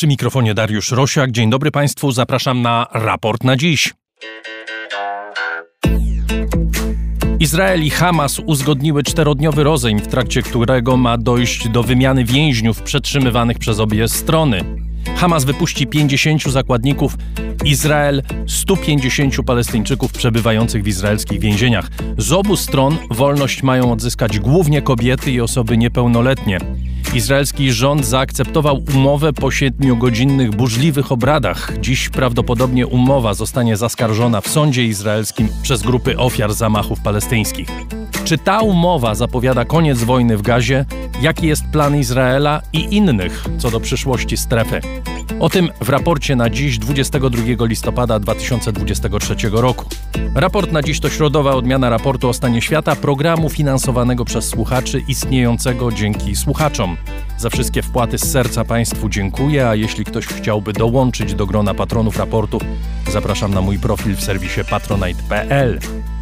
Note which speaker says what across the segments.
Speaker 1: Przy mikrofonie Dariusz Rosiak. Dzień dobry Państwu, zapraszam na raport na dziś. Izrael i Hamas uzgodniły czterodniowy rozejm, w trakcie którego ma dojść do wymiany więźniów przetrzymywanych przez obie strony. Hamas wypuści 50 zakładników, Izrael 150 Palestyńczyków przebywających w izraelskich więzieniach. Z obu stron wolność mają odzyskać głównie kobiety i osoby niepełnoletnie. Izraelski rząd zaakceptował umowę po siedmiogodzinnych burzliwych obradach. Dziś prawdopodobnie umowa zostanie zaskarżona w sądzie izraelskim przez grupy ofiar zamachów palestyńskich. Czy ta umowa zapowiada koniec wojny w Gazie? Jaki jest plan Izraela i innych co do przyszłości strefy? O tym w raporcie na dziś 22 listopada 2023 roku. Raport na dziś to środowa odmiana raportu o stanie świata, programu finansowanego przez słuchaczy istniejącego dzięki słuchaczom. Za wszystkie wpłaty z serca Państwu dziękuję, a jeśli ktoś chciałby dołączyć do grona patronów raportu, zapraszam na mój profil w serwisie patronite.pl.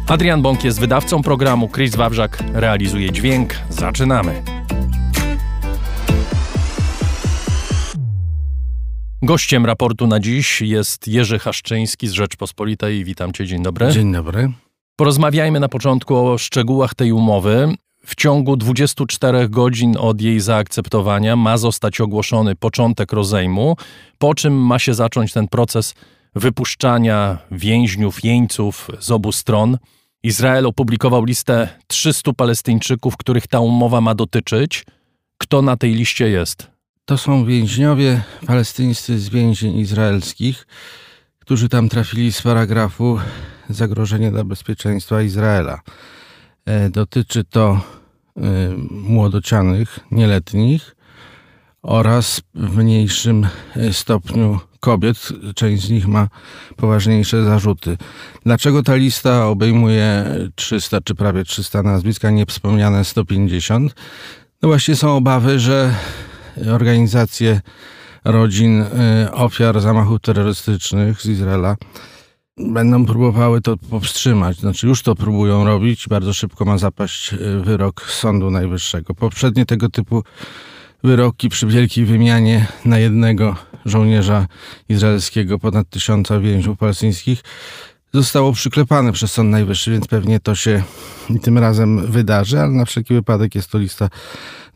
Speaker 1: Adrian Bąk jest wydawcą programu, Chris Wawrzak realizuje dźwięk. Zaczynamy. Gościem raportu na dziś jest Jerzy Haszczyński z Rzeczpospolitej. Witam cię, dzień dobry.
Speaker 2: Dzień dobry.
Speaker 1: Porozmawiajmy na początku o szczegółach tej umowy. W ciągu 24 godzin od jej zaakceptowania ma zostać ogłoszony początek rozejmu, po czym ma się zacząć ten proces wypuszczania więźniów, jeńców z obu stron. Izrael opublikował listę 300 Palestyńczyków, których ta umowa ma dotyczyć. Kto na tej liście jest?
Speaker 2: To są więźniowie palestyńscy z więzień izraelskich, którzy tam trafili z paragrafu zagrożenie dla bezpieczeństwa Izraela. E, dotyczy to e, młodocianych, nieletnich oraz w mniejszym e, stopniu kobiet. Część z nich ma poważniejsze zarzuty. Dlaczego ta lista obejmuje 300 czy prawie 300 nazwisk, a nie wspomniane 150? No właśnie są obawy, że organizacje rodzin y, ofiar zamachów terrorystycznych z Izraela będą próbowały to powstrzymać. Znaczy już to próbują robić. Bardzo szybko ma zapaść y, wyrok Sądu Najwyższego. Poprzednie tego typu wyroki przy wielkiej wymianie na jednego żołnierza izraelskiego ponad tysiąca więźniów palestyńskich zostało przyklepane przez Sąd Najwyższy, więc pewnie to się tym razem wydarzy, ale na wszelki wypadek jest to lista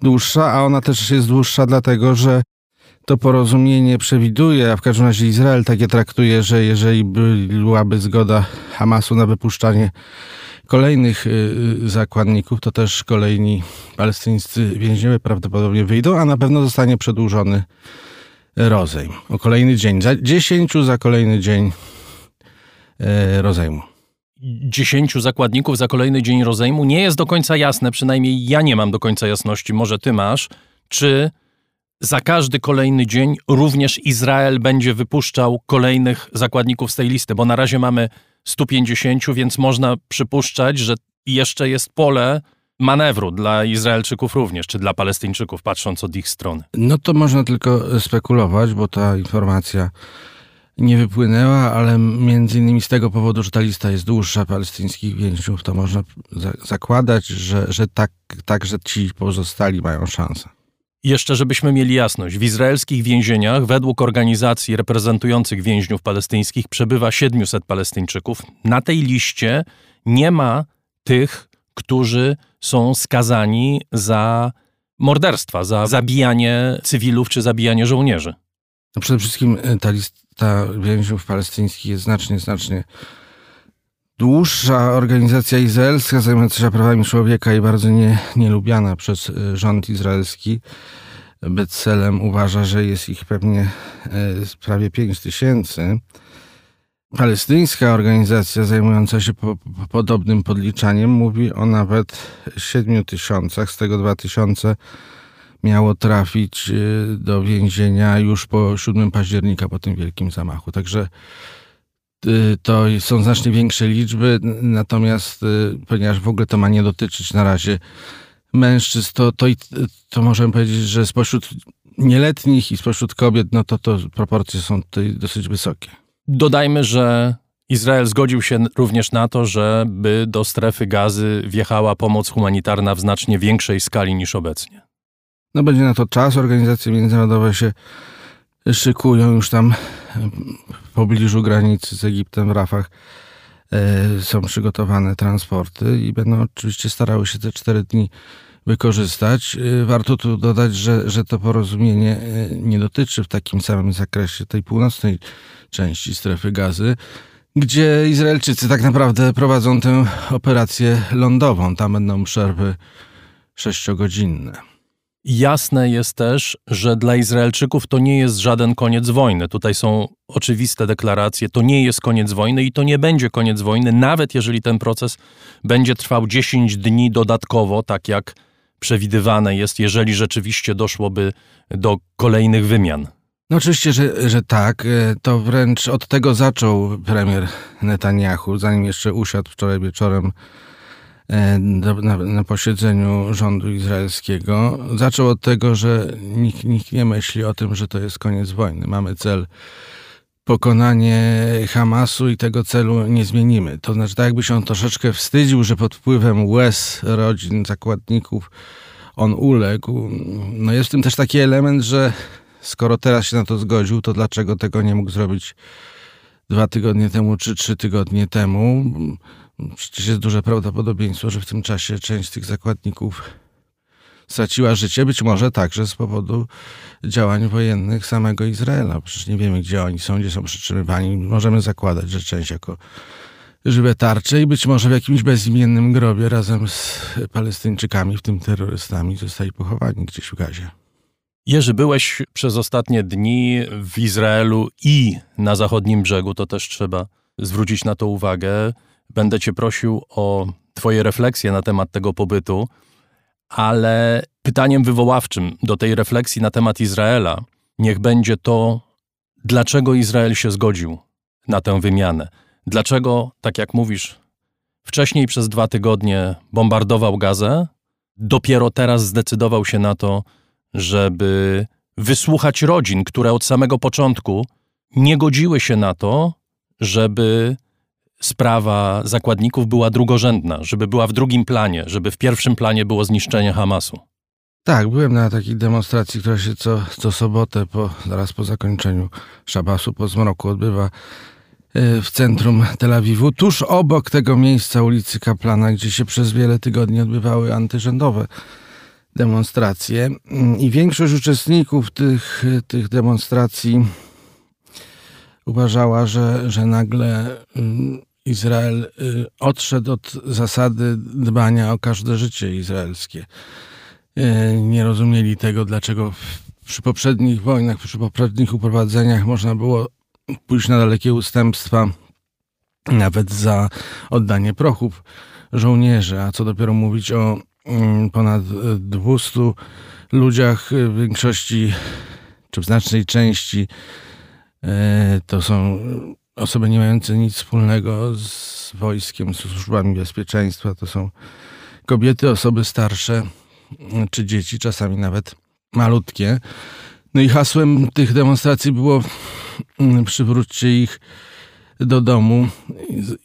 Speaker 2: dłuższa, a ona też jest dłuższa dlatego, że to porozumienie przewiduje, a w każdym razie Izrael takie traktuje, że jeżeli byłaby zgoda Hamasu na wypuszczanie kolejnych y, y, zakładników, to też kolejni palestyńscy więźniowie prawdopodobnie wyjdą, a na pewno zostanie przedłużony rozejm o kolejny dzień. Za 10 za kolejny dzień rozejmu.
Speaker 1: 10 zakładników za kolejny dzień rozejmu nie jest do końca jasne, przynajmniej ja nie mam do końca jasności, może ty masz, czy za każdy kolejny dzień również Izrael będzie wypuszczał kolejnych zakładników z tej listy, bo na razie mamy 150, więc można przypuszczać, że jeszcze jest pole manewru dla Izraelczyków również, czy dla Palestyńczyków, patrząc od ich strony.
Speaker 2: No to można tylko spekulować, bo ta informacja nie wypłynęła, ale między innymi z tego powodu, że ta lista jest dłuższa palestyńskich więźniów, to można zakładać, że, że tak, także ci pozostali mają szansę.
Speaker 1: Jeszcze, żebyśmy mieli jasność, w izraelskich więzieniach według organizacji reprezentujących więźniów palestyńskich przebywa 700 Palestyńczyków. Na tej liście nie ma tych, którzy są skazani za morderstwa, za zabijanie cywilów czy zabijanie żołnierzy.
Speaker 2: No przede wszystkim e, ta lista więźniów palestyńskich jest znacznie, znacznie dłuższa. Organizacja izraelska zajmująca się prawami człowieka i bardzo nie, nielubiana przez e, rząd izraelski. Betselem uważa, że jest ich pewnie e, prawie 5 tysięcy. Palestyńska organizacja zajmująca się po, po podobnym podliczaniem mówi o nawet 7 tysiącach, z tego 2 tysiące miało trafić y, do więzienia już po 7 października, po tym wielkim zamachu. Także y, to są znacznie większe liczby, natomiast y, ponieważ w ogóle to ma nie dotyczyć na razie mężczyzn, to, to, to możemy powiedzieć, że spośród nieletnich i spośród kobiet, no to, to proporcje są tutaj dosyć wysokie.
Speaker 1: Dodajmy, że Izrael zgodził się również na to, żeby do strefy gazy wjechała pomoc humanitarna w znacznie większej skali niż obecnie.
Speaker 2: No będzie na to czas. Organizacje międzynarodowe się szykują już tam w pobliżu granicy z Egiptem w Rafach e, są przygotowane transporty i będą oczywiście starały się te cztery dni wykorzystać. E, warto tu dodać, że, że to porozumienie e, nie dotyczy w takim samym zakresie tej północnej części strefy gazy, gdzie Izraelczycy tak naprawdę prowadzą tę operację lądową. Tam będą przerwy sześciogodzinne.
Speaker 1: Jasne jest też, że dla Izraelczyków to nie jest żaden koniec wojny. Tutaj są oczywiste deklaracje: to nie jest koniec wojny i to nie będzie koniec wojny, nawet jeżeli ten proces będzie trwał 10 dni dodatkowo, tak jak przewidywane jest, jeżeli rzeczywiście doszłoby do kolejnych wymian.
Speaker 2: No oczywiście, że, że tak. E, to wręcz od tego zaczął premier Netanyahu, zanim jeszcze usiadł wczoraj wieczorem na, na, posiedzeniu rządu izraelskiego. Zaczął od tego, że nikt, nikt nie myśli o tym, że to jest koniec wojny. Mamy cel pokonanie Hamasu i tego celu nie zmienimy. To znaczy, tak jakby się on troszeczkę wstydził, że pod wpływem łez rodzin, zakładników on uległ. No jest w tym też taki element, że skoro teraz się na to zgodził, to dlaczego tego nie mógł zrobić dwa tygodnie temu czy trzy tygodnie temu? Przecież jest duże prawdopodobieństwo, że w tym czasie część tych zakładników straciła życie, być może także z powodu działań wojennych samego Izraela. Przecież nie wiemy, gdzie oni są, gdzie są przytrzymywani. Możemy zakładać, że część jako żywe tarcze i być może w jakimś bezimiennym grobie razem z Palestyńczykami, w tym terrorystami, zostali pochowani gdzieś w gazie.
Speaker 1: Jerzy, byłeś przez ostatnie dni w Izraelu i na zachodnim brzegu, to też trzeba zwrócić na to uwagę. Będę Cię prosił o Twoje refleksje na temat tego pobytu, ale pytaniem wywoławczym do tej refleksji na temat Izraela niech będzie to, dlaczego Izrael się zgodził na tę wymianę. Dlaczego, tak jak mówisz, wcześniej przez dwa tygodnie bombardował Gazę, dopiero teraz zdecydował się na to, żeby wysłuchać rodzin, które od samego początku nie godziły się na to, żeby sprawa zakładników była drugorzędna, żeby była w drugim planie, żeby w pierwszym planie było zniszczenie Hamasu.
Speaker 2: Tak, byłem na takiej demonstracji, która się co, co sobotę, po, zaraz po zakończeniu szabasu, po zmroku odbywa e, w centrum Tel Awiwu, tuż obok tego miejsca ulicy Kaplana, gdzie się przez wiele tygodni odbywały antyrządowe demonstracje i większość uczestników tych, tych demonstracji uważała, że, że nagle mm, Izrael y, odszedł od zasady dbania o każde życie izraelskie. Y, nie rozumieli tego, dlaczego przy poprzednich wojnach, przy poprzednich uprowadzeniach można było pójść na dalekie ustępstwa, nawet za oddanie prochów żołnierzy, a co dopiero mówić o Mm, ponad 200 ludziach, y, w większości czy w znacznej części to są osoby nie mające nic wspólnego z wojskiem, z służbami bezpieczeństwa. To są kobiety, osoby starsze czy dzieci, czasami nawet malutkie. No i hasłem tych demonstracji było mm, przywróćcie ich do domu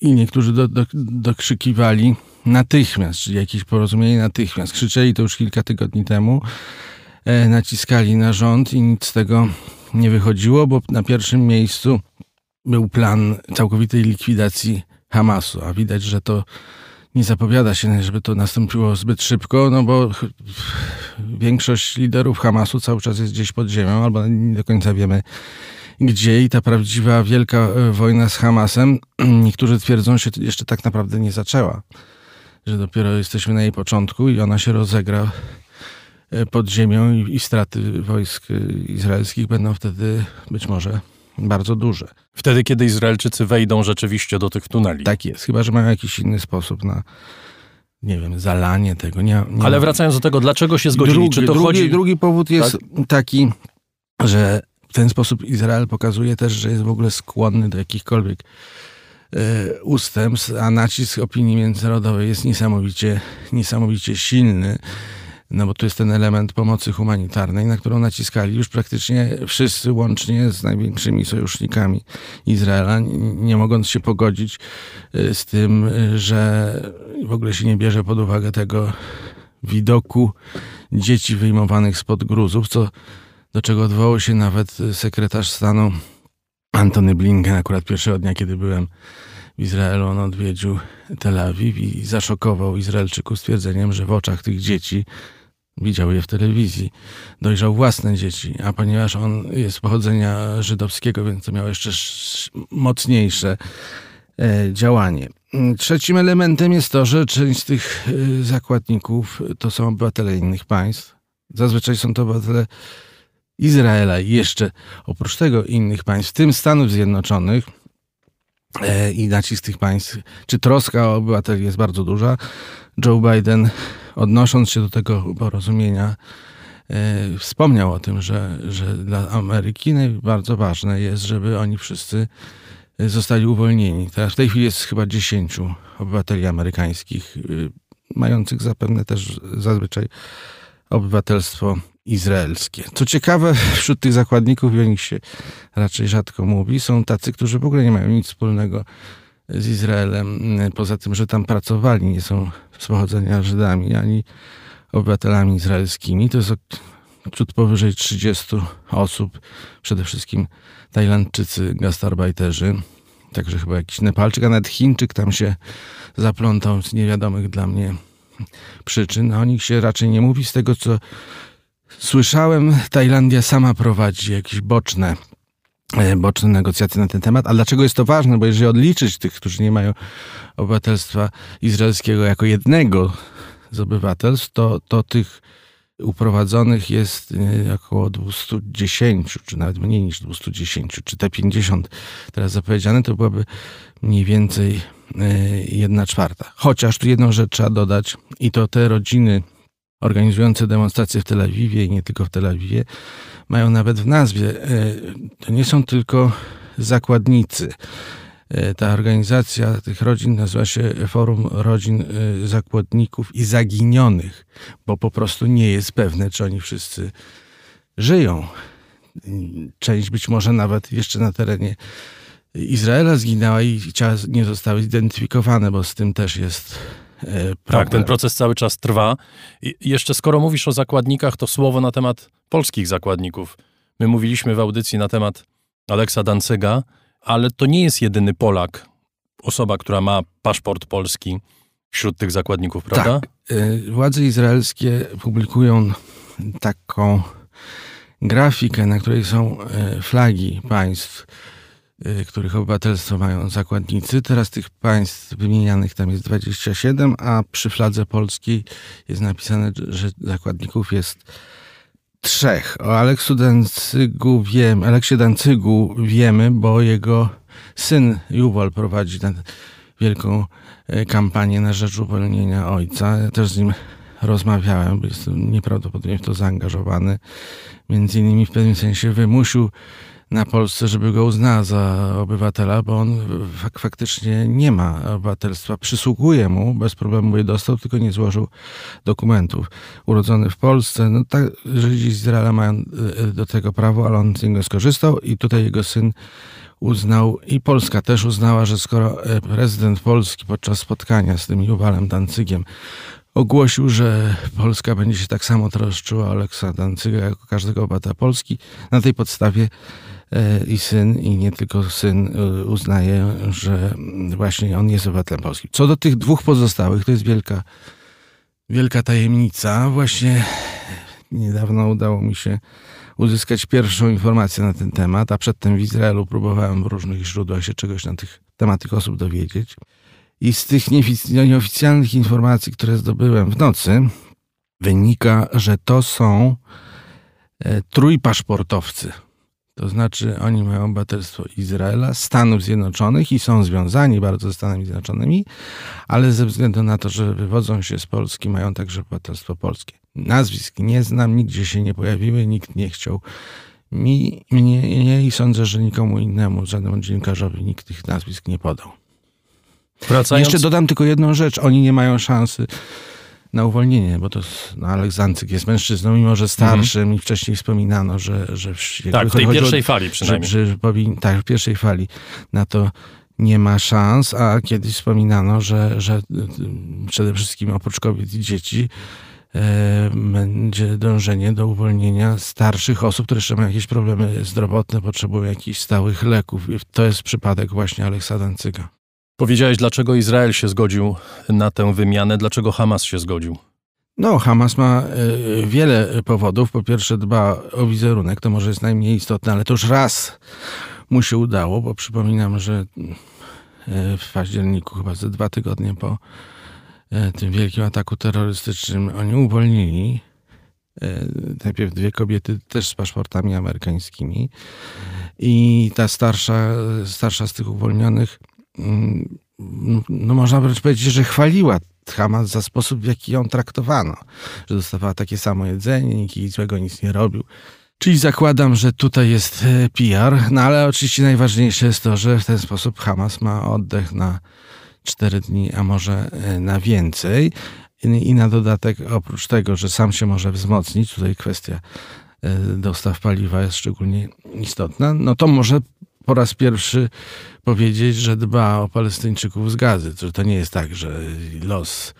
Speaker 2: i niektórzy do, do, dokrzykiwali natychmiast, czyli jakieś porozumienie natychmiast. Krzyczeli to już kilka tygodni temu, e, naciskali na rząd i nic z tego nie wychodziło, bo na pierwszym miejscu był plan całkowitej likwidacji Hamasu, a widać, że to nie zapowiada się, żeby to nastąpiło zbyt szybko, no bo większość liderów Hamasu cały czas jest gdzieś pod ziemią, albo nie do końca wiemy gdzie. I ta prawdziwa wielka e, wojna z Hamasem, niektórzy twierdzą, się jeszcze tak naprawdę nie zaczęła że dopiero jesteśmy na jej początku i ona się rozegra e, pod ziemią i, i straty wojsk e, izraelskich będą wtedy być może bardzo duże.
Speaker 1: Wtedy, kiedy Izraelczycy wejdą rzeczywiście do tych tuneli.
Speaker 2: Tak jest, chyba że mają jakiś inny sposób na nie wiem, zalanie tego. Nie, nie
Speaker 1: Ale wracając do tego, dlaczego się zgodzili?
Speaker 2: Drugi,
Speaker 1: Czy to
Speaker 2: drugi,
Speaker 1: chodzi...
Speaker 2: drugi powód jest tak? taki, że w ten sposób Izrael pokazuje też, że jest w ogóle skłonny do jakichkolwiek E, ustępstw, a nacisk opinii międzynarodowej jest niesamowicie, niesamowicie silny. No bo tu jest ten element pomocy humanitarnej, na którą naciskali już praktycznie wszyscy, łącznie z największymi sojusznikami Izraela, nie mogąc się pogodzić e, z tym, że w ogóle się nie bierze pod uwagę tego widoku dzieci wyjmowanych spod gruzów, co do czego odwołał się nawet sekretarz stanu Antony Blinken, akurat pierwszego dnia, kiedy byłem w Izraelu, on odwiedził Tel Awiw i zaszokował Izraelczyków stwierdzeniem, że w oczach tych dzieci widział je w telewizji, dojrzał własne dzieci, a ponieważ on jest pochodzenia żydowskiego, więc to miało jeszcze mocniejsze e, działanie. Trzecim elementem jest to, że część z tych e, zakładników to są obywatele innych państw. Zazwyczaj są to obywatele Izraela i jeszcze oprócz tego innych państw, w tym Stanów Zjednoczonych, i nacisk tych państw, czy troska o obywateli jest bardzo duża. Joe Biden, odnosząc się do tego porozumienia, e, wspomniał o tym, że, że dla Ameryki bardzo ważne jest, żeby oni wszyscy zostali uwolnieni. Teraz w tej chwili jest chyba 10 obywateli amerykańskich, y, mających zapewne też zazwyczaj obywatelstwo izraelskie. Co ciekawe, wśród tych zakładników, i o nich się raczej rzadko mówi, są tacy, którzy w ogóle nie mają nic wspólnego z Izraelem, poza tym, że tam pracowali, nie są z pochodzenia Żydami, ani obywatelami izraelskimi. To jest ciut powyżej 30 osób, przede wszystkim Tajlandczycy, gastarbajterzy, także chyba jakiś Nepalczyk, a nawet Chińczyk tam się zaplątał z niewiadomych dla mnie przyczyn. O nich się raczej nie mówi. Z tego, co słyszałem, Tajlandia sama prowadzi jakieś boczne e, boczne negocjacje na ten temat. A dlaczego jest to ważne? Bo jeżeli odliczyć tych, którzy nie mają obywatelstwa izraelskiego jako jednego z obywatelstw, to, to tych uprowadzonych jest e, około 210, czy nawet mniej niż 210, czy te 50 teraz zapowiedziane, to byłaby mniej więcej e, jedna czwarta. Chociaż tu jedną rzecz trzeba dodać i to te rodziny organizujące demonstracje w Tel Awiwie i nie tylko w Tel Awiwie mają nawet w nazwie, e, to nie są tylko zakładnicy. E, ta organizacja tych rodzin nazywa się Forum Rodzin e, Zakładników i Zaginionych, bo po prostu nie jest pewne, czy oni wszyscy żyją. Część być może nawet jeszcze na terenie Izraela zginęła i ciała nie zostały zidentyfikowane, bo z tym też jest.
Speaker 1: Tak, ten proces cały czas trwa. I jeszcze skoro mówisz o zakładnikach, to słowo na temat polskich zakładników. My mówiliśmy w audycji na temat Aleksa Dancyga, ale to nie jest jedyny Polak, osoba, która ma paszport polski wśród tych zakładników, prawda?
Speaker 2: Tak. E, władze izraelskie publikują taką grafikę, na której są e, flagi państw, e, których obywatelstwo mają zakładnicy. Teraz tych państw wymienianych tam jest 27, a przy fladze polskiej jest napisane, że zakładników jest trzech. O Aleksu Dancygu wiem, Aleksie Dancygu wiemy, bo jego syn Juwol prowadzi tę wielką e, kampanię na rzecz uwolnienia ojca. Ja też z nim rozmawiałem, bo jestem nieprawdopodobnie w to zaangażowany. Między innymi w pewnym sensie wymusił na Polsce, żeby go uznała za obywatela, bo on fak faktycznie nie ma obywatelstwa. Przysługuje mu, bez problemu je dostał, tylko nie złożył dokumentów. Urodzony w Polsce, no tak, Żydzi z Izraela mają e, do tego prawo, ale on z niego skorzystał i tutaj jego syn uznał i Polska też uznała, że skoro e, prezydent Polski podczas spotkania z tym Juwalem Dancygiem ogłosił, że Polska będzie się tak samo troszczyła o Aleksa Dancyga jako każdego obywatela Polski, na tej podstawie i syn, i nie tylko syn e, uznaje, że właśnie on jest obywatelem polskim. Co do tych dwóch pozostałych, to jest wielka, wielka tajemnica. Właśnie niedawno udało mi się uzyskać pierwszą informację na ten temat, a przedtem w Izraelu próbowałem w różnych źródłach się czegoś na tych temat tych osób dowiedzieć. I z tych nieoficjalnych informacji, które zdobyłem w nocy, wynika, że to są e, trójpaszportowcy. To znaczy, oni mają obywatelstwo Izraela, Stanów Zjednoczonych i są związani bardzo ze Stanami Zjednoczonymi, ale ze względu na to, że wywodzą się z Polski, mają także obywatelstwo polskie. Nazwisk nie znam, nigdzie się nie pojawiły, nikt nie chciał mi, mnie nie, i sądzę, że nikomu innemu, żadnemu dziennikarzowi nikt tych nazwisk nie podał. Wracając... Jeszcze dodam tylko jedną rzecz. Oni nie mają szansy na uwolnienie, bo to no, Aleksancyk jest mężczyzną, mimo że starszym mhm. i wcześniej wspominano, że... że
Speaker 1: tak, w tej pierwszej o, fali przynajmniej.
Speaker 2: Że, że powin, tak, w pierwszej fali na to nie ma szans, a kiedyś wspominano, że, że y, przede wszystkim oprócz kobiet i dzieci e, będzie dążenie do uwolnienia starszych osób, które jeszcze mają jakieś problemy zdrowotne, potrzebują jakichś stałych leków. To jest przypadek właśnie Aleksa Dancyga.
Speaker 1: Powiedziałeś, dlaczego Izrael się zgodził na tę wymianę, dlaczego Hamas się zgodził?
Speaker 2: No, Hamas ma y, wiele powodów. Po pierwsze, dba o wizerunek, to może jest najmniej istotne, ale to już raz mu się udało, bo przypominam, że y, w październiku, chyba ze dwa tygodnie po y, tym wielkim ataku terrorystycznym, oni uwolnili najpierw dwie kobiety też z paszportami amerykańskimi i ta starsza, starsza z tych uwolnionych no można wręcz powiedzieć, że chwaliła Hamas za sposób, w jaki ją traktowano. Że dostawała takie samo jedzenie, nikt jej złego nic nie robił. Czyli zakładam, że tutaj jest e, PR, no ale oczywiście najważniejsze jest to, że w ten sposób Hamas ma oddech na cztery dni, a może e, na więcej. I na dodatek, oprócz tego, że sam się może wzmocnić, tutaj kwestia e, dostaw paliwa jest szczególnie istotna, no to może po raz pierwszy powiedzieć, że dba o Palestyńczyków z gazy. Że to nie jest tak, że los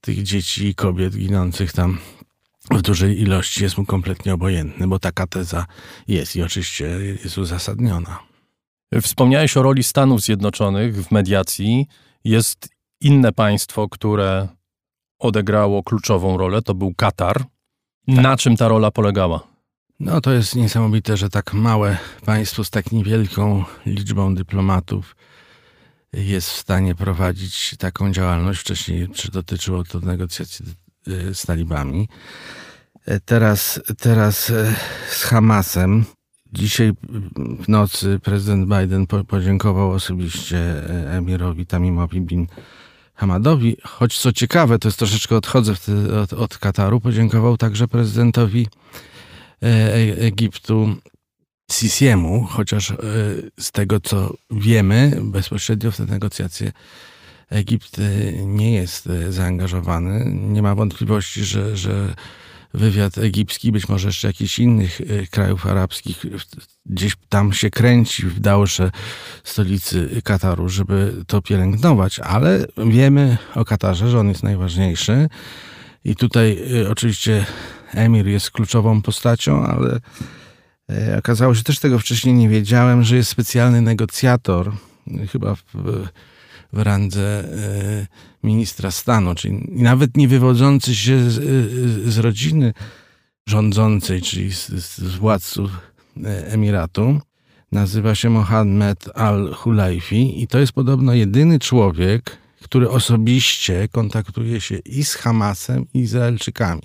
Speaker 2: tych dzieci i kobiet ginących tam w dużej ilości jest mu kompletnie obojętny, bo taka teza jest i oczywiście jest uzasadniona.
Speaker 1: Wspomniałeś o roli Stanów Zjednoczonych w mediacji. Jest inne państwo, które odegrało kluczową rolę, to był Katar. Tak. Na czym ta rola polegała?
Speaker 2: No to jest niesamowite, że tak małe państwo z tak niewielką liczbą dyplomatów jest w stanie prowadzić taką działalność. Wcześniej dotyczyło to negocjacji e, z talibami. E, teraz, teraz e, z Hamasem. Dzisiaj w nocy prezydent Biden podziękował osobiście emirowi Tamimowi bin Hamadowi, choć co ciekawe, to jest troszeczkę odchodzę od, od Kataru, podziękował także prezydentowi E, e, Egiptu Sisiemu, chociaż e, z tego co wiemy, bezpośrednio w te negocjacje Egipt nie jest zaangażowany. Nie ma wątpliwości, że, że wywiad egipski, być może jeszcze jakichś innych krajów arabskich, gdzieś tam się kręci w dalsze stolicy Kataru, żeby to pielęgnować, ale wiemy o Katarze, że on jest najważniejszy. I tutaj oczywiście Emir jest kluczową postacią, ale e, okazało się, też tego wcześniej nie wiedziałem, że jest specjalny negocjator, chyba w, w randze e, ministra stanu, czyli nawet nie wywodzący się z, z rodziny rządzącej, czyli z, z władców e, Emiratu. Nazywa się Mohammed al-Hulaifi i to jest podobno jedyny człowiek, który osobiście kontaktuje się i z Hamasem, i Izraelczykami.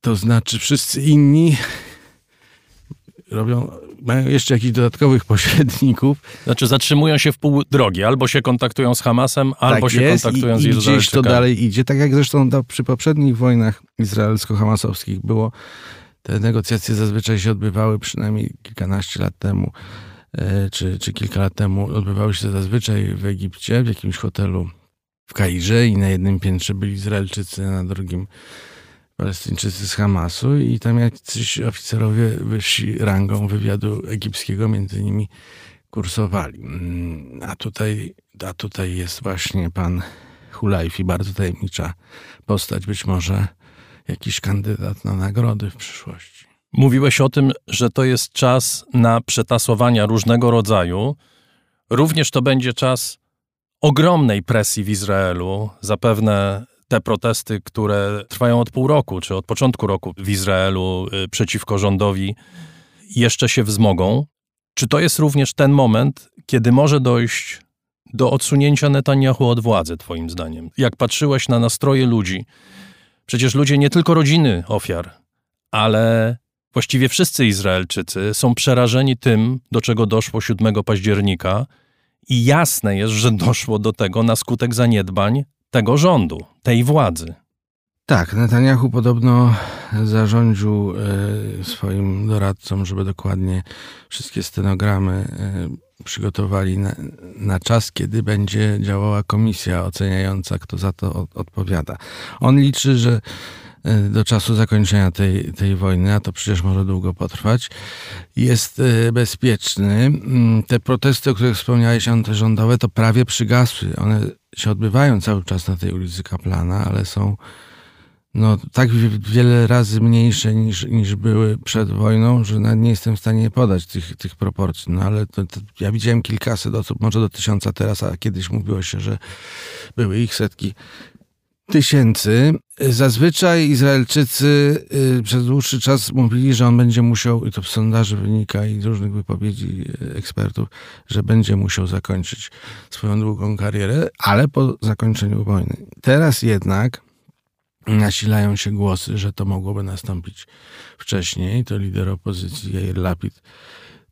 Speaker 2: To znaczy wszyscy inni robią, mają jeszcze jakichś dodatkowych pośredników.
Speaker 1: Znaczy zatrzymują się w pół drogi, albo się kontaktują z Hamasem, albo tak się jest, kontaktują i, z Izraelczykami. Gdzieś
Speaker 2: to dalej idzie, tak jak zresztą przy poprzednich wojnach izraelsko-hamasowskich było. Te negocjacje zazwyczaj się odbywały przynajmniej kilkanaście lat temu, e, czy, czy kilka lat temu. Odbywały się zazwyczaj w Egipcie, w jakimś hotelu w Kairze i na jednym piętrze byli Izraelczycy, na drugim Palestyńczycy z Hamasu i tam jacyś oficerowie wyżsi rangą wywiadu egipskiego między nimi kursowali. Mm, a tutaj, a tutaj jest właśnie pan Hulajfi, bardzo tajemnicza postać, być może jakiś kandydat na nagrody w przyszłości.
Speaker 1: Mówiłeś o tym, że to jest czas na przetasowania różnego rodzaju. Również to będzie czas ogromnej presji w Izraelu. Zapewne te protesty, które trwają od pół roku, czy od początku roku w Izraelu y, przeciwko rządowi, jeszcze się wzmogą. Czy to jest również ten moment, kiedy może dojść do odsunięcia Netanyahu od władzy, Twoim zdaniem? Jak patrzyłeś na nastroje ludzi, przecież ludzie, nie tylko rodziny ofiar, ale właściwie wszyscy Izraelczycy są przerażeni tym, do czego doszło 7 października, i jasne jest, że doszło do tego na skutek zaniedbań tego rządu, tej władzy.
Speaker 2: Tak, Netanyahu podobno zarządził e, swoim doradcom, żeby dokładnie wszystkie stenogramy e, przygotowali na, na, czas, kiedy będzie działała komisja oceniająca, kto za to odpowiada. On liczy, że do czasu zakończenia tej, tej wojny, a to przecież może długo potrwać, jest bezpieczny. Mm, te protesty, o których wspomniałeś, antyrządowe, to prawie przygasły. One się odbywają cały czas na tej ulicy Kaplana, ale są no, tak wiele razy mniejsze niż, niż były przed wojną, że nie jestem w stanie podać tych, tych proporcji. No ale to, to ja widziałem kilkaset osób, może do tysiąca teraz, a kiedyś mówiło się, że były ich setki tysięcy. Zazwyczaj Izraelczycy y, przez dłuższy czas mówili, że on będzie musiał, i to w sondaży wynika i z różnych wypowiedzi y, ekspertów, że będzie musiał zakończyć swoją długą karierę, ale po zakończeniu wojny. Teraz jednak nasilają się głosy, że to mogłoby nastąpić wcześniej. To lider opozycji Jair Lapid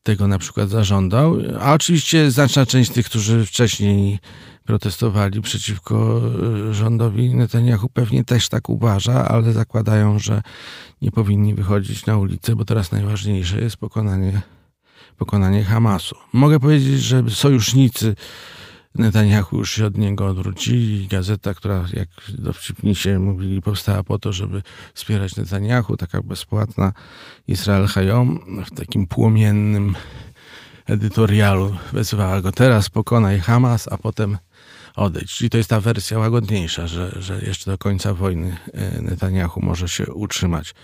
Speaker 2: tego na przykład zażądał. A oczywiście znaczna część tych, którzy wcześniej protestowali przeciwko e, rządowi Netanyahu, pewnie też tak uważa, ale zakładają, że nie powinni wychodzić na ulicę, bo teraz najważniejsze jest pokonanie, pokonanie Hamasu. Mogę powiedzieć, że sojusznicy Netanyahu już się od niego odwrócili. Gazeta, która, jak dowcipnisie mówili, powstała po to, żeby wspierać Netanyahu, taka bezpłatna Israel Hayom, w takim płomiennym edytorialu wezwała go teraz pokonaj Hamas, a potem odejdź. Czyli to jest ta wersja łagodniejsza, że, że jeszcze do końca wojny e, Netanyahu może się utrzymać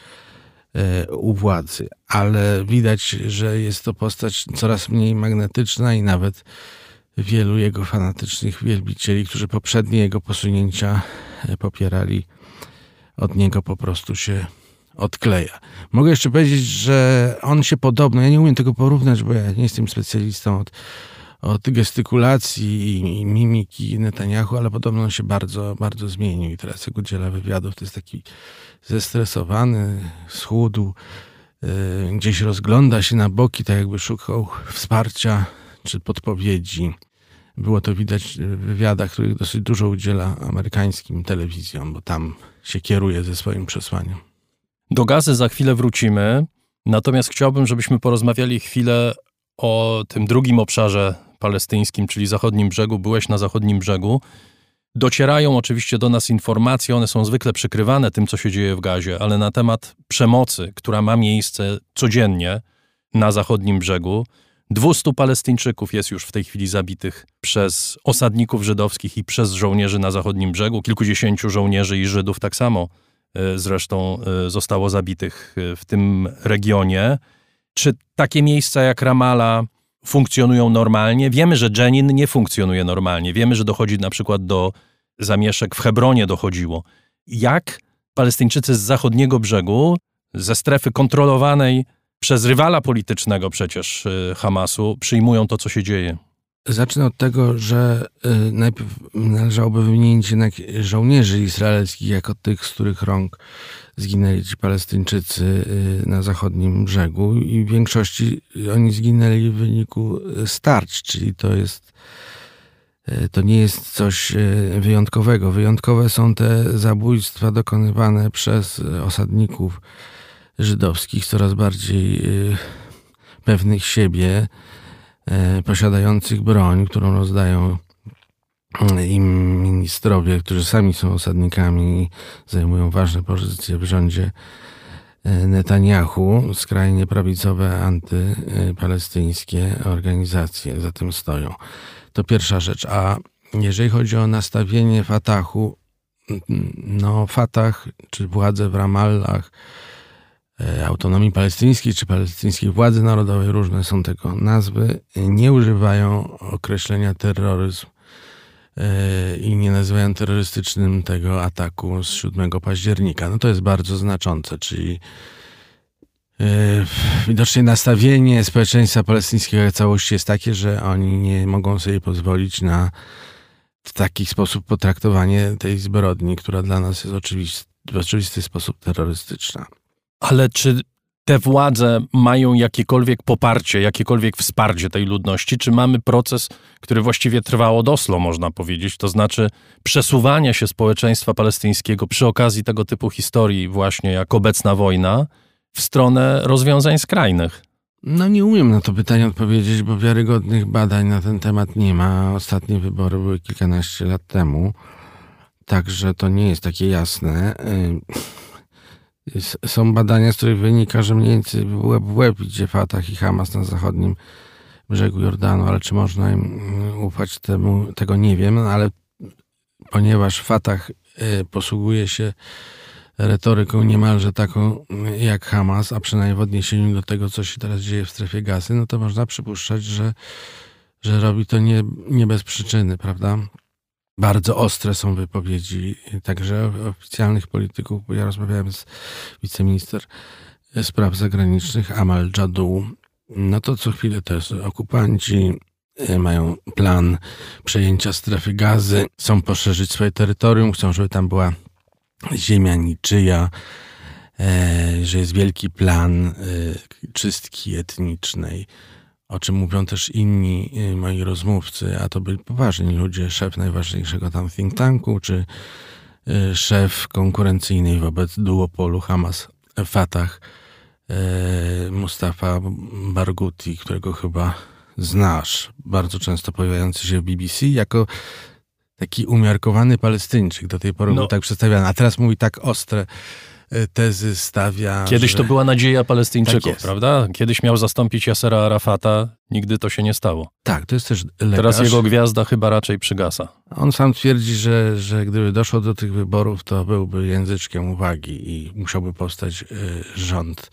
Speaker 2: e, u władzy. Ale widać, że jest to postać coraz mniej magnetyczna i nawet wielu jego fanatycznych wielbicieli, którzy poprzednie jego posunięcia e, popierali, od niego po prostu się odkleja. Mogę jeszcze powiedzieć, że on się podobno, ja nie umiem tego porównać, bo ja nie jestem specjalistą od, od gestykulacji i, i mimiki Netanyahu, ale podobno on się bardzo, bardzo zmienił i teraz jak udziela wywiadów, to jest taki zestresowany, schudł, yy, gdzieś rozgląda się na boki, tak jakby szukał wsparcia czy podpowiedzi. Było to widać w wywiadach, których dosyć dużo udziela amerykańskim telewizjom, bo tam się kieruje ze swoim przesłaniem.
Speaker 1: Do gazy za chwilę wrócimy, natomiast chciałbym, żebyśmy porozmawiali chwilę o tym drugim obszarze palestyńskim, czyli zachodnim brzegu. Byłeś na zachodnim brzegu. Docierają oczywiście do nas informacje, one są zwykle przykrywane tym, co się dzieje w gazie, ale na temat przemocy, która ma miejsce codziennie na zachodnim brzegu. 200 Palestyńczyków jest już w tej chwili zabitych przez osadników żydowskich i przez żołnierzy na zachodnim brzegu. Kilkudziesięciu żołnierzy i Żydów tak samo e, zresztą e, zostało zabitych e, w tym regionie. Czy takie miejsca jak Ramala funkcjonują normalnie? Wiemy, że Jenin nie funkcjonuje normalnie. Wiemy, że dochodzi na przykład do zamieszek w Hebronie dochodziło. Jak Palestyńczycy z zachodniego brzegu, ze strefy kontrolowanej przez rywala politycznego przecież y, Hamasu przyjmują to, co się dzieje.
Speaker 2: Zacznę od tego, że y, najpierw należałoby wymienić jednak żołnierzy izraelskich jako tych, z których rąk zginęli ci Palestyńczycy y, na zachodnim brzegu i w większości oni zginęli w wyniku starć, czyli to jest to nie jest coś wyjątkowego. Wyjątkowe są te zabójstwa dokonywane przez osadników żydowskich, coraz bardziej y, pewnych siebie, y, posiadających broń, którą rozdają y, im ministrowie, którzy sami są osadnikami i zajmują ważne pozycje w rządzie Netanyahu, skrajnie prawicowe, antypalestyńskie organizacje za tym stoją. To pierwsza rzecz. A jeżeli chodzi o nastawienie Fatahu, no Fatah, czy władze w Ramallah, E, autonomii palestyńskiej czy palestyńskiej władzy narodowej, różne są tego nazwy, nie używają określenia terroryzm e, i nie nazywają terrorystycznym tego ataku z 7 października. No to jest bardzo znaczące, czyli e, widocznie nastawienie społeczeństwa palestyńskiego całości jest takie, że oni nie mogą sobie pozwolić na w taki sposób potraktowanie tej zbrodni, która dla nas jest oczywisty, w oczywisty sposób terrorystyczna.
Speaker 1: Ale czy te władze mają jakiekolwiek poparcie, jakiekolwiek wsparcie tej ludności? Czy mamy proces, który właściwie trwał od Oslo, można powiedzieć, to znaczy przesuwania się społeczeństwa palestyńskiego przy okazji tego typu historii, właśnie jak obecna wojna, w stronę rozwiązań skrajnych?
Speaker 2: No nie umiem na to pytanie odpowiedzieć, bo wiarygodnych badań na ten temat nie ma. Ostatnie wybory były kilkanaście lat temu, także to nie jest takie jasne. Są badania, z których wynika, że mniej więcej łeb w łeb idzie Fatah i Hamas na zachodnim brzegu Jordanu, ale czy można im mm, ufać temu, tego nie wiem, ale ponieważ Fatah y, posługuje się retoryką niemalże taką jak Hamas, a przynajmniej w odniesieniu do tego, co się teraz dzieje w strefie gazy, no to można przypuszczać, że, że robi to nie, nie bez przyczyny, prawda? Bardzo ostre są wypowiedzi także oficjalnych polityków, bo ja rozmawiałem z wiceminister spraw zagranicznych Amal Jadu. No to co chwilę jest okupanci, e, mają plan przejęcia strefy gazy, chcą poszerzyć swoje terytorium, chcą, żeby tam była ziemia niczyja, e, że jest wielki plan e, czystki etnicznej, o czym mówią też inni moi rozmówcy, a to byli poważni ludzie, szef najważniejszego tam think tanku, czy szef konkurencyjnej wobec duopolu Hamas-Fatah E, Mustafa Barguti, którego chyba znasz, bardzo często pojawiający się w BBC, jako taki umiarkowany Palestyńczyk. Do tej pory no. był tak przedstawiany, a teraz mówi tak ostre tezy stawia.
Speaker 1: Kiedyś
Speaker 2: że...
Speaker 1: to była nadzieja Palestyńczyków, tak prawda? Kiedyś miał zastąpić Yasera Arafata, nigdy to się nie stało.
Speaker 2: Tak, to jest też lekarz.
Speaker 1: Teraz jego gwiazda chyba raczej przygasa.
Speaker 2: On sam twierdzi, że, że gdyby doszło do tych wyborów, to byłby języczkiem uwagi i musiałby powstać y, rząd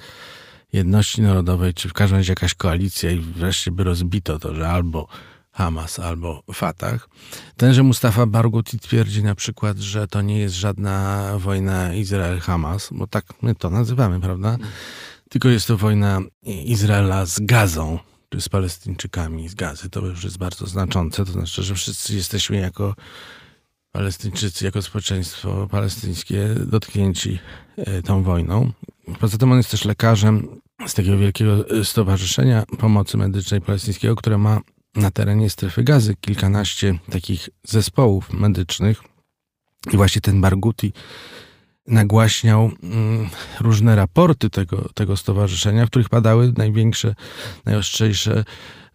Speaker 2: jedności narodowej, czy w każdym razie jakaś koalicja i wreszcie by rozbito to, że albo Hamas, albo Fatah. Tenże Mustafa Barghouti twierdzi na przykład, że to nie jest żadna wojna Izrael-Hamas, bo tak my to nazywamy, prawda? Tylko jest to wojna Izraela z Gazą, czy z Palestyńczykami z Gazy. To już jest bardzo znaczące. To znaczy, że wszyscy jesteśmy jako Palestyńczycy, jako społeczeństwo palestyńskie dotknięci e, tą wojną. Poza tym on jest też lekarzem z takiego wielkiego e, stowarzyszenia pomocy medycznej palestyńskiego, które ma na terenie strefy gazy kilkanaście takich zespołów medycznych. I właśnie ten Barguti nagłaśniał mm, różne raporty tego, tego stowarzyszenia, w których padały największe, najostrzejsze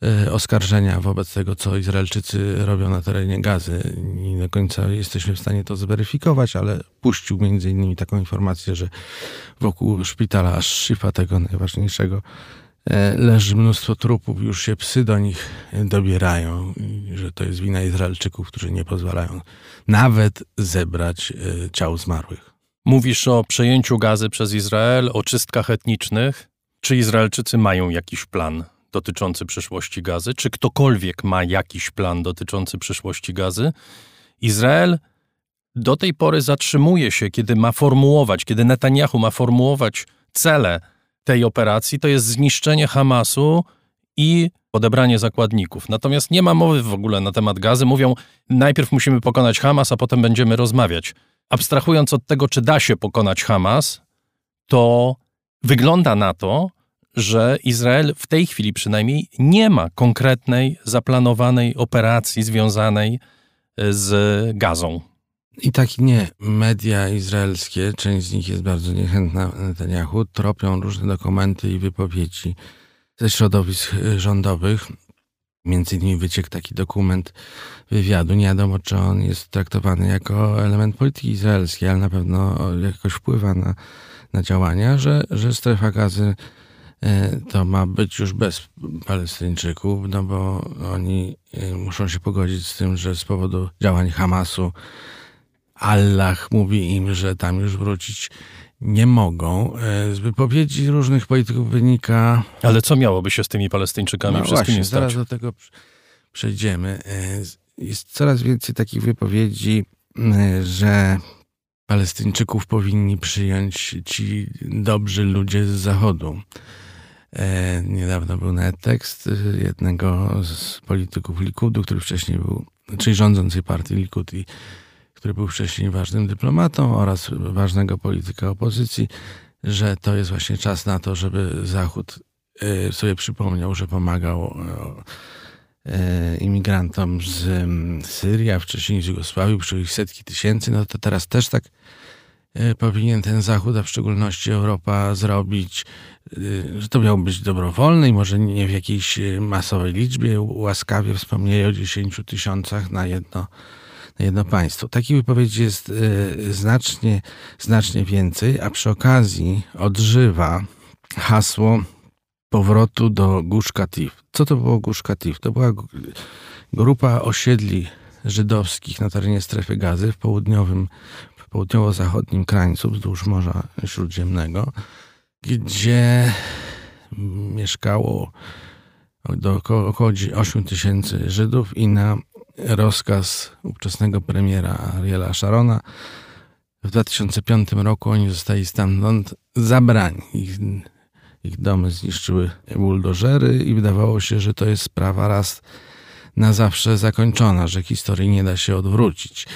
Speaker 2: E, oskarżenia wobec tego, co Izraelczycy robią na terenie gazy. Nie do końca jesteśmy w stanie to zweryfikować, ale puścił między innymi taką informację, że wokół szpitala Asz-Shifa, tego najważniejszego, leży mnóstwo trupów, już się psy do nich dobierają, że to jest wina Izraelczyków, którzy nie pozwalają nawet zebrać e, ciał zmarłych.
Speaker 1: Mówisz o przejęciu gazy przez Izrael, o czystkach etnicznych. Czy Izraelczycy mają jakiś plan dotyczący przyszłości gazy? Czy ktokolwiek ma jakiś plan dotyczący przyszłości gazy? Izrael do tej pory zatrzymuje się, kiedy ma formułować, kiedy Netanyahu ma formułować cele tej operacji, to jest zniszczenie Hamasu i odebranie zakładników. Natomiast nie ma mowy w ogóle na temat gazy. Mówią, najpierw musimy pokonać Hamas, a potem będziemy rozmawiać. Abstrahując od tego, czy da się pokonać Hamas, to wygląda na to, że Izrael w tej chwili przynajmniej nie ma konkretnej, zaplanowanej operacji związanej e, z gazą.
Speaker 2: I tak nie. Media izraelskie, część z nich jest bardzo niechętna Netanyahu, tropią różne dokumenty i wypowiedzi ze środowisk rządowych. Między innymi wyciekł taki dokument wywiadu. Nie wiadomo, czy on jest traktowany jako element polityki izraelskiej, ale na pewno jakoś wpływa na, na działania, że, że strefa gazy E, to ma być już bez Palestyńczyków, no bo oni e, muszą się pogodzić z tym, że z powodu działań Hamasu Allah mówi im, że tam już wrócić nie mogą. E, z wypowiedzi różnych polityków wynika.
Speaker 1: Ale co miałoby się z tymi Palestyńczykami no wszystkimi właśnie,
Speaker 2: stać? Zaraz do tego przejdziemy. Jest coraz więcej takich wypowiedzi, że Palestyńczyków powinni przyjąć ci dobrzy ludzie z Zachodu. E, niedawno był nawet tekst e, jednego z polityków Likudu, który wcześniej był, czyli rządzącej partii Likud i który był wcześniej ważnym dyplomatą oraz ważnego polityka opozycji, że to jest właśnie czas na to, żeby Zachód e, sobie przypomniał, że pomagał imigrantom z Syrii, a wcześniej z Jugosławii, przy ich setki tysięcy, no to teraz też tak powinien ten Zachód, a w szczególności Europa zrobić, że to miało być dobrowolne i może nie w jakiejś masowej liczbie. Łaskawie wspomnieli o 10 tysiącach na jedno, jedno państwo. Takich wypowiedzi jest y, znacznie, znacznie więcej, a przy okazji odżywa hasło powrotu do Gush Katif. Co to było Gush Katif? To była grupa osiedli żydowskich na terenie strefy gazy w południowym południowo-zachodnim krańcu wzdłuż Morza Śródziemnego, gdzie mieszkało do około 8 tysięcy Żydów i na rozkaz ówczesnego premiera Ariela Sharona w 2005 roku oni zostali stamtąd zabrani. Ich, ich domy zniszczyły buldożery i wydawało się, że to jest sprawa raz na zawsze zakończona, że historii nie da się odwrócić.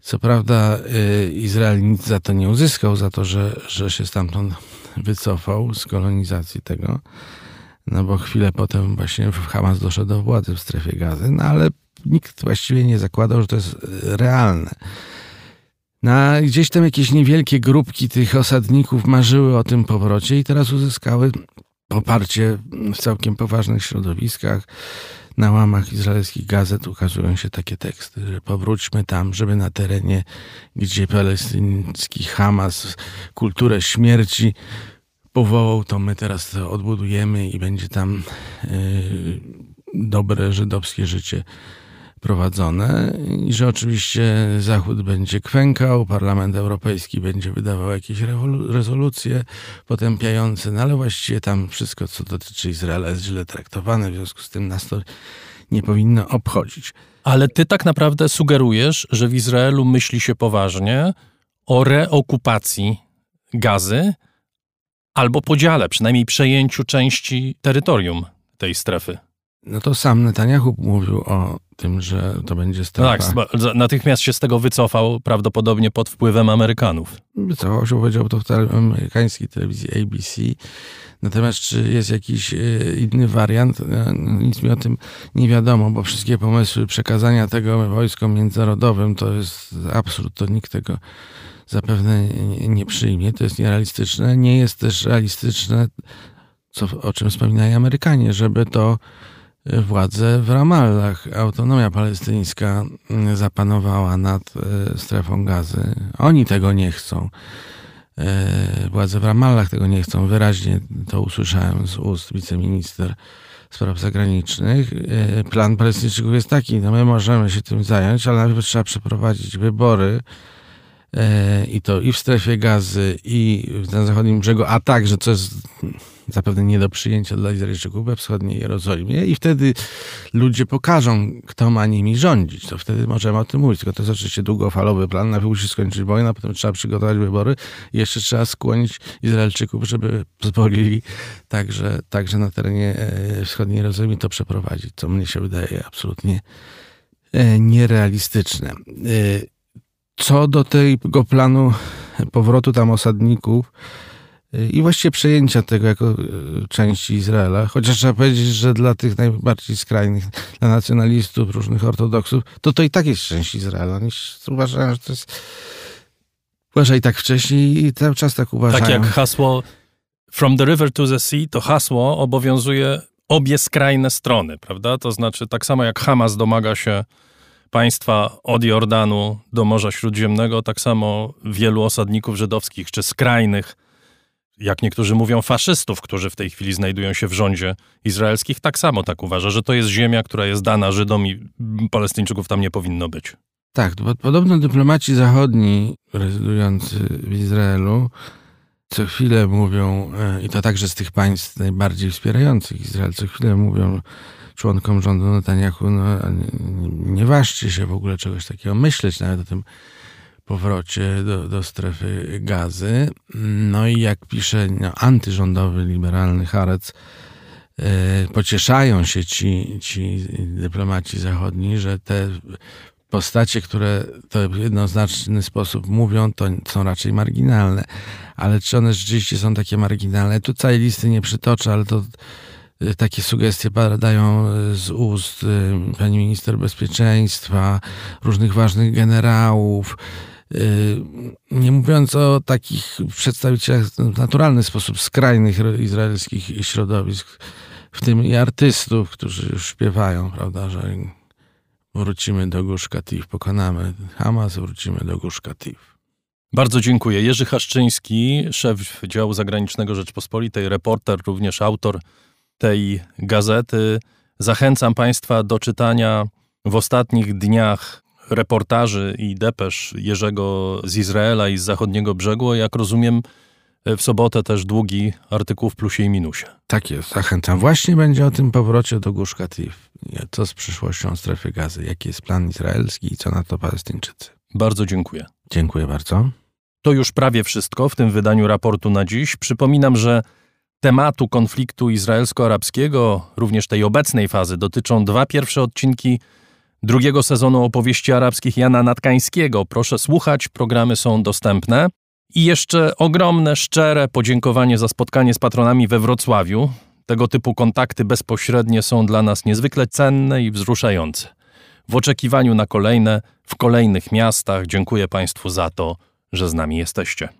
Speaker 2: Co prawda y, Izrael nic za to nie uzyskał, za to, że, że się stamtąd wycofał z kolonizacji tego, no bo chwilę potem właśnie Hamas doszedł do władzy w strefie gazy, no ale nikt właściwie nie zakładał, że to jest realne. No, gdzieś tam jakieś niewielkie grupki tych osadników marzyły o tym powrocie i teraz uzyskały poparcie w całkiem poważnych środowiskach. Na łamach izraelskich gazet ukazują się takie teksty, że powróćmy tam, żeby na terenie, gdzie palestyński Hamas kulturę śmierci powołał, to my teraz to odbudujemy i będzie tam yy, dobre żydowskie życie prowadzone i że oczywiście Zachód będzie kwękał, Parlament Europejski będzie wydawał jakieś rezolucje potępiające, no ale właściwie tam wszystko, co dotyczy Izraela jest źle traktowane, w związku z tym nas to nie powinno obchodzić.
Speaker 1: Ale ty tak naprawdę sugerujesz, że w Izraelu myśli się poważnie o reokupacji gazy albo podziale, przynajmniej przejęciu części terytorium tej strefy.
Speaker 2: No to sam Netanyahu mówił o tym, że to będzie strefa.
Speaker 1: Tak, natychmiast się z tego wycofał, prawdopodobnie pod wpływem Amerykanów.
Speaker 2: Wycofał się, powiedział to w amerykańskiej telewizji ABC. Natomiast czy jest jakiś e, inny wariant, e, nic mi o tym nie wiadomo, bo wszystkie pomysły przekazania tego wojskom międzynarodowym to jest absurd, to nikt tego zapewne nie przyjmie, to jest nierealistyczne. Nie jest też realistyczne, co, o czym wspominają Amerykanie, żeby to władze w Ramallah. Autonomia palestyńska zapanowała nad e, strefą gazy. Oni tego nie chcą. E, władze w Ramallah tego nie chcą. Wyraźnie to usłyszałem z ust wiceminister spraw zagranicznych. E, plan Palestyńczyków jest taki, no my możemy się tym zająć, ale najpierw trzeba przeprowadzić wybory i to i w strefie gazy, i na zachodnim brzegu, a także, co jest zapewne nie do przyjęcia dla Izraelczyków we wschodniej Jerozolimie i wtedy ludzie pokażą, kto ma nimi rządzić. To wtedy możemy o tym mówić. Tylko to jest oczywiście długofalowy plan. Najpierw musi skończyć wojna, potem trzeba przygotować wybory i jeszcze trzeba skłonić Izraelczyków, żeby pozwolili także, także na terenie e, wschodniej Jerozolimy to przeprowadzić, co mnie się wydaje absolutnie e, nierealistyczne. E, co do tego planu powrotu tam osadników, i właściwie przejęcia tego jako e, części Izraela. Chociaż trzeba powiedzieć, że dla tych najbardziej skrajnych, dla nacjonalistów, różnych ortodoksów, to to i tak jest część Izraela. Oni uważają, że to jest... Uważaj tak wcześniej i cały czas tak uważają.
Speaker 1: Tak jak hasło From the river to the sea, to hasło obowiązuje obie skrajne strony, prawda? To znaczy tak samo jak Hamas domaga się państwa od Jordanu do Morza Śródziemnego, tak samo wielu osadników żydowskich czy skrajnych jak niektórzy mówią, faszystów, którzy w tej chwili znajdują się w rządzie izraelskich, tak samo tak uważa, że to jest ziemia, która jest dana Żydom i Palestyńczyków tam nie powinno być.
Speaker 2: Tak, podobno dyplomaci zachodni rezydujący w Izraelu co chwilę mówią, e, i to także z tych państw najbardziej wspierających Izrael, co chwilę mówią członkom rządu Netanyahu, no nie ważcie się w ogóle czegoś takiego myśleć nawet o tym powrocie do, do strefy gazy. No i jak pisze no, antyrządowy, liberalny Harec, e, pocieszają się ci, ci dyplomaci zachodni, że te postacie, które to w jednoznaczny sposób mówią, to są raczej marginalne. Ale czy one rzeczywiście są takie marginalne? Tu całej listy nie przytoczę, ale to e, takie sugestie padają z ust e, pani minister bezpieczeństwa, różnych ważnych generałów, nie mówiąc o takich przedstawicielach w naturalny sposób skrajnych izraelskich środowisk, w tym i artystów, którzy już śpiewają, prawda, że wrócimy do Gusz Katif, pokonamy Hamas, wrócimy do Gusz Katif.
Speaker 1: Bardzo dziękuję. Jerzy Haszczyński, szef działu zagranicznego Rzeczpospolitej, reporter, również autor tej gazety. Zachęcam Państwa do czytania w ostatnich dniach reportaży i depesz Jerzego z Izraela i z zachodniego brzegu, a jak rozumiem, w sobotę też długi artykuł w plusie i minusie.
Speaker 2: Tak jest, zachęcam. Właśnie będzie o tym powrocie do Gush Katif. Co z przyszłością strefy gazy, jaki jest plan izraelski i co na to Palestyńczycy.
Speaker 1: Bardzo dziękuję.
Speaker 2: Dziękuję bardzo.
Speaker 1: To już prawie wszystko w tym wydaniu raportu na dziś. Przypominam, że tematu konfliktu izraelsko-arabskiego, również tej obecnej fazy, dotyczą dwa pierwsze odcinki drugiego sezonu opowieści arabskich Jana Natkańskiego. Proszę słuchać, programy są dostępne. I jeszcze ogromne, szczere podziękowanie za spotkanie z patronami we Wrocławiu. Tego typu kontakty bezpośrednie są dla nas niezwykle cenne i wzruszające. W oczekiwaniu na kolejne, w kolejnych miastach dziękuję Państwu za to, że z nami jesteście.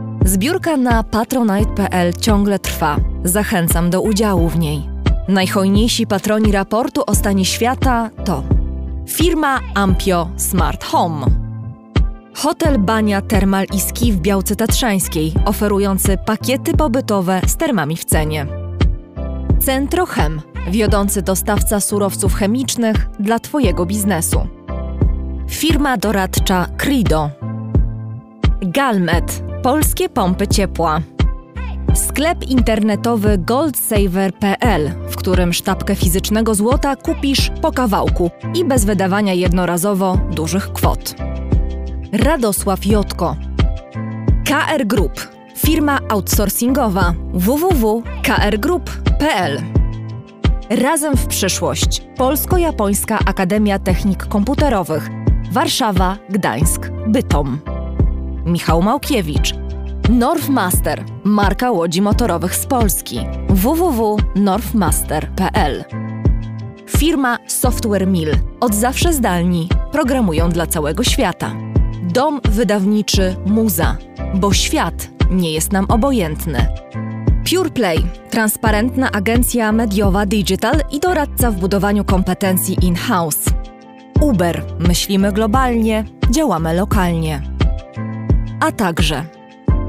Speaker 3: Zbiórka na patronite.pl ciągle trwa. Zachęcam do udziału w niej. Najhojniejsi patroni raportu o stanie świata to firma Ampio Smart Home, hotel Bania Termal Ski w Białce Tatrzańskiej, oferujący pakiety pobytowe z termami w cenie. Centrochem, wiodący dostawca surowców chemicznych dla Twojego biznesu. Firma doradcza Crido. Galmet, Polskie pompy ciepła. Sklep internetowy goldsaver.pl, w którym sztabkę fizycznego złota kupisz po kawałku i bez wydawania jednorazowo dużych kwot. Radosław Jotko. KR Group. Firma outsourcingowa www.krgroup.pl Razem w przyszłość. Polsko-Japońska Akademia Technik Komputerowych. Warszawa, Gdańsk, Bytom. Michał Małkiewicz. Northmaster, marka łodzi motorowych z Polski. www.northmaster.pl Firma Software Mill. Od zawsze zdalni. Programują dla całego świata. Dom wydawniczy Muza. Bo świat nie jest nam obojętny. PurePlay, transparentna agencja mediowa digital i doradca w budowaniu kompetencji in-house. Uber, myślimy globalnie, działamy lokalnie a także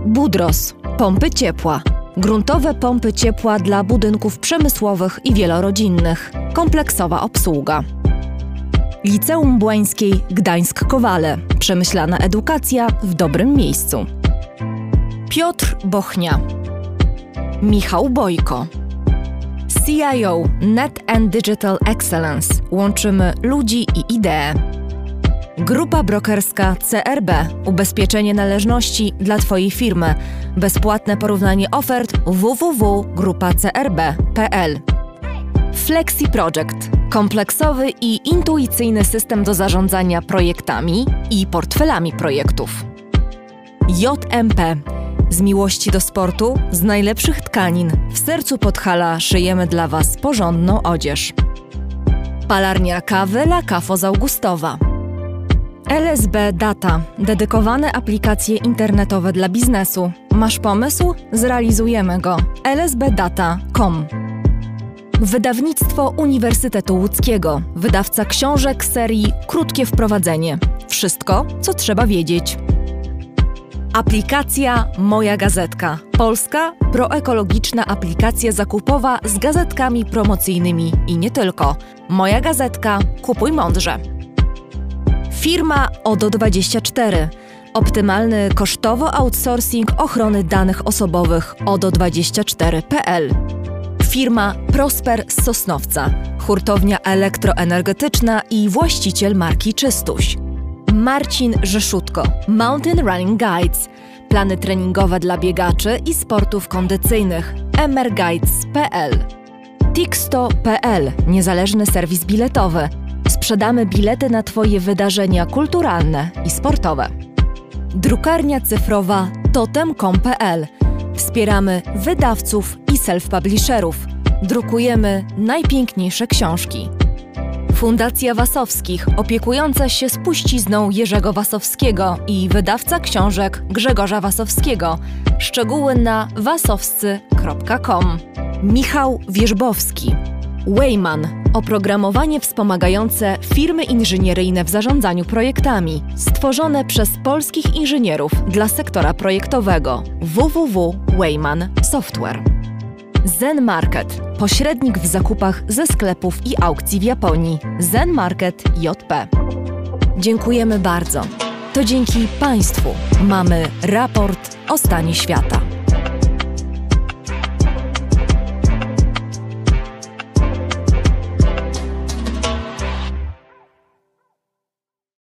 Speaker 3: Budros, pompy ciepła, gruntowe pompy ciepła dla budynków przemysłowych i wielorodzinnych, kompleksowa obsługa. Liceum Błańskiej Gdańsk-Kowale, przemyślana edukacja w dobrym miejscu. Piotr Bochnia, Michał Bojko. CIO Net and Digital Excellence. Łączymy ludzi i idee. Grupa brokerska CRB. Ubezpieczenie należności dla Twojej firmy. Bezpłatne porównanie ofert www.grupacrb.pl. Flexi Project. Kompleksowy i intuicyjny system do zarządzania projektami i portfelami projektów. JMP. Z miłości do sportu, z najlepszych tkanin, w sercu Podhala szyjemy dla Was porządną odzież. Palarnia kawy La Cafo Augustowa LSB Data dedykowane aplikacje internetowe dla biznesu. Masz pomysł? Zrealizujemy go. lsbdata.com Wydawnictwo Uniwersytetu Łódzkiego. Wydawca książek serii Krótkie wprowadzenie. Wszystko, co trzeba wiedzieć. Aplikacja Moja Gazetka. Polska proekologiczna aplikacja zakupowa z gazetkami promocyjnymi i nie tylko. Moja Gazetka. Kupuj mądrze. Firma ODO24. Optymalny kosztowo outsourcing ochrony danych osobowych ODO24.pl. Firma Prosper z Sosnowca. Hurtownia elektroenergetyczna i właściciel marki Czystuś. Marcin Rzeszutko. Mountain Running Guides. Plany treningowe dla biegaczy i sportów kondycyjnych. mrguides.pl. Tixto.pl. Niezależny serwis biletowy sprzedamy bilety na Twoje wydarzenia kulturalne i sportowe. Drukarnia cyfrowa Totem.com.pl Wspieramy wydawców i self-publisherów. Drukujemy najpiękniejsze książki. Fundacja Wasowskich, opiekująca się spuścizną Jerzego Wasowskiego i wydawca książek Grzegorza Wasowskiego. Szczegóły na wasowscy.com. Michał Wierzbowski. Wayman. Oprogramowanie wspomagające firmy inżynieryjne w zarządzaniu projektami. Stworzone przez polskich inżynierów dla sektora projektowego. www.wayman Software. Zen Market. Pośrednik w zakupach ze sklepów i aukcji w Japonii. Zen Market JP. Dziękujemy bardzo. To dzięki Państwu mamy raport o stanie świata.